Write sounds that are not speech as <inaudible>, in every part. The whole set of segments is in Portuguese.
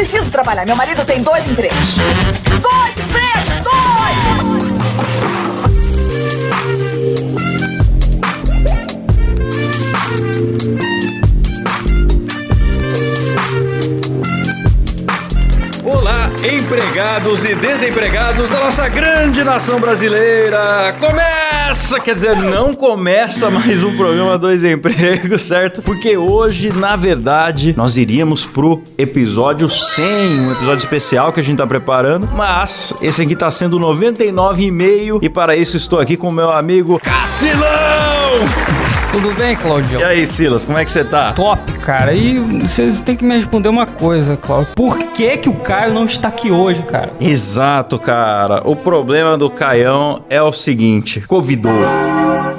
preciso trabalhar. Meu marido tem dois empregos. Empregados e desempregados da nossa grande nação brasileira! Começa, quer dizer, não começa mais um programa Dois Empregos, certo? Porque hoje, na verdade, nós iríamos pro episódio 100, um episódio especial que a gente tá preparando, mas esse aqui tá sendo 99,5 e para isso estou aqui com o meu amigo Cassilão! Tudo bem, Claudio? E aí, Silas, como é que você tá? Top, cara. E vocês têm que me responder uma coisa, Claudio. Por que que o Caio não está aqui hoje, cara? Exato, cara. O problema do Caião é o seguinte: Covidou.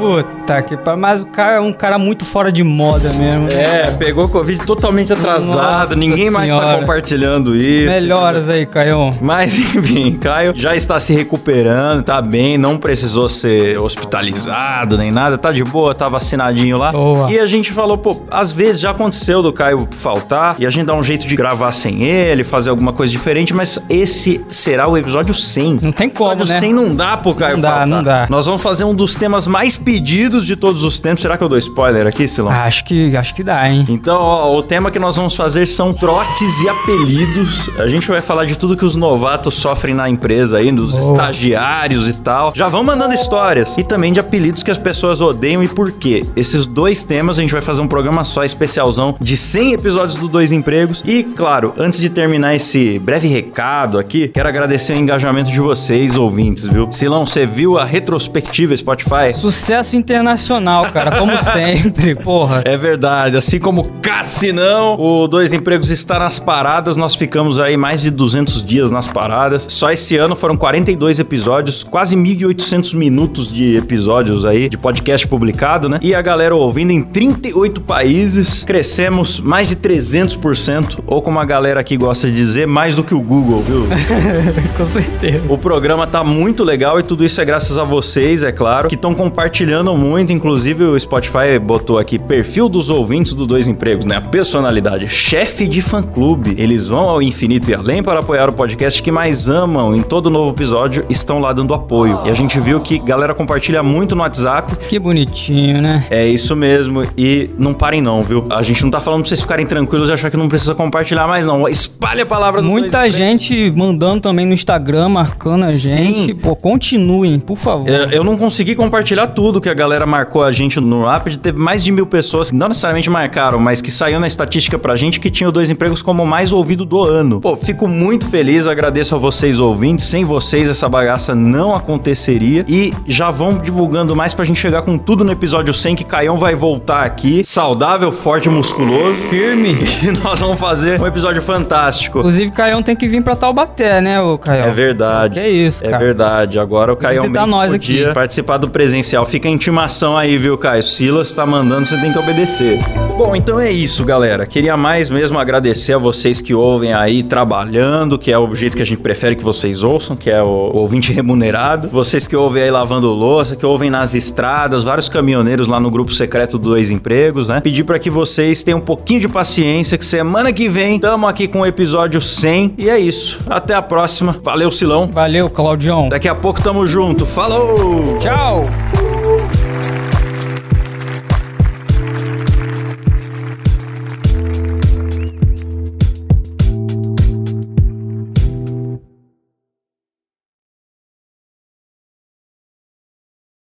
Puta que pariu. Mas o Caio é um cara muito fora de moda mesmo. né? É, pegou Covid totalmente atrasado, Nossa ninguém mais tá senhora. compartilhando isso. Melhoras aí, Caio. Mas <laughs> enfim, Caio já está se recuperando, tá bem, não precisou ser hospitalizado nem nada, tá de boa, tá vacinadinho lá. Boa. E a gente falou, pô, às vezes já aconteceu do Caio faltar e a gente dá um jeito de gravar sem ele, fazer alguma coisa diferente, mas esse será o episódio 100. Não tem como, episódio né? 100 não dá pro Caio Não dá, faltar. não dá. Nós vamos fazer um dos temas mais pedidos de todos os tempos. Será que eu dou spoiler aqui, Silão? Ah, acho que, acho que dá, hein? Então, ó, o tema que nós vamos fazer são trotes e apelidos. A gente vai falar de tudo que os novatos sofrem na empresa aí, dos Boa. estagiários e tal. Já vão mandando histórias. E também de apelidos que as pessoas odeiam e por quê. Esses dois temas a gente vai fazer um programa só especialzão de 100 episódios do Dois Empregos. E, claro, antes de terminar esse breve recado aqui, quero agradecer o engajamento de vocês, ouvintes, viu? Silão, você viu a retrospectiva Spotify? Sucesso internacional, cara, como <laughs> sempre, porra. É verdade, assim como Cassinão, o Dois Empregos está nas paradas, nós ficamos aí mais de 200 dias nas paradas. Só esse ano foram 42 episódios, quase 1.800 minutos de episódios aí, de podcast publicado, né? E a galera ouvindo em 38 países, crescemos mais de 300%, ou como a galera aqui gosta de dizer, mais do que o Google, viu? <laughs> Com certeza. O programa tá muito legal e tudo isso é graças a vocês, é claro, que estão compartilhando muito. Inclusive, o Spotify botou aqui perfil dos ouvintes do Dois Empregos, né? A personalidade, chefe de fã-clube. Eles vão ao infinito e além para apoiar o podcast que mais amam. Em todo novo episódio, estão lá dando apoio. E a gente viu que galera compartilha muito no WhatsApp. Que bonitinho, né? É isso mesmo. E não parem não, viu? A gente não tá falando pra vocês ficarem tranquilos e achar que não precisa compartilhar mais não. Espalhe a palavra Muita gente mandando também no Instagram, marcando a Sim. gente. Pô, continuem, por favor. É, Eu não consegui compartilhar tudo que a galera marcou a gente no Rapid. Teve mais de mil pessoas que não necessariamente marcaram, mas que saiu na estatística pra gente que tinham dois empregos como o mais ouvido do ano. Pô, fico muito feliz, agradeço a vocês ouvintes. Sem vocês essa bagaça não aconteceria. E já vão divulgando mais pra gente chegar com tudo no episódio 100 que Caião vai voltar aqui, saudável, forte musculoso. Firme. <laughs> E nós vamos fazer um episódio fantástico. Inclusive, Caião tem que vir pra Taubaté, né, ô Caião? É verdade. É isso, É cara. verdade. Agora o Caio visitar Mendes nós podia aqui. participar do presencial. Fica a intimação aí, viu, Caio? Silas tá mandando, você tem que obedecer. Bom, então é isso, galera. Queria mais mesmo agradecer a vocês que ouvem aí trabalhando, que é o jeito que a gente prefere que vocês ouçam, que é o, o ouvinte <laughs> remunerado. Vocês que ouvem aí lavando louça, que ouvem nas estradas, vários caminhoneiros lá no grupo secreto do Dois Empregos, né? Pedir pra que vocês tenham um pouquinho de paciência, que semana que vem tamo aqui com o episódio 100. E é isso. Até a próxima. Valeu, Silão. Valeu, Claudião. Daqui a pouco tamo junto. Falou! Tchau.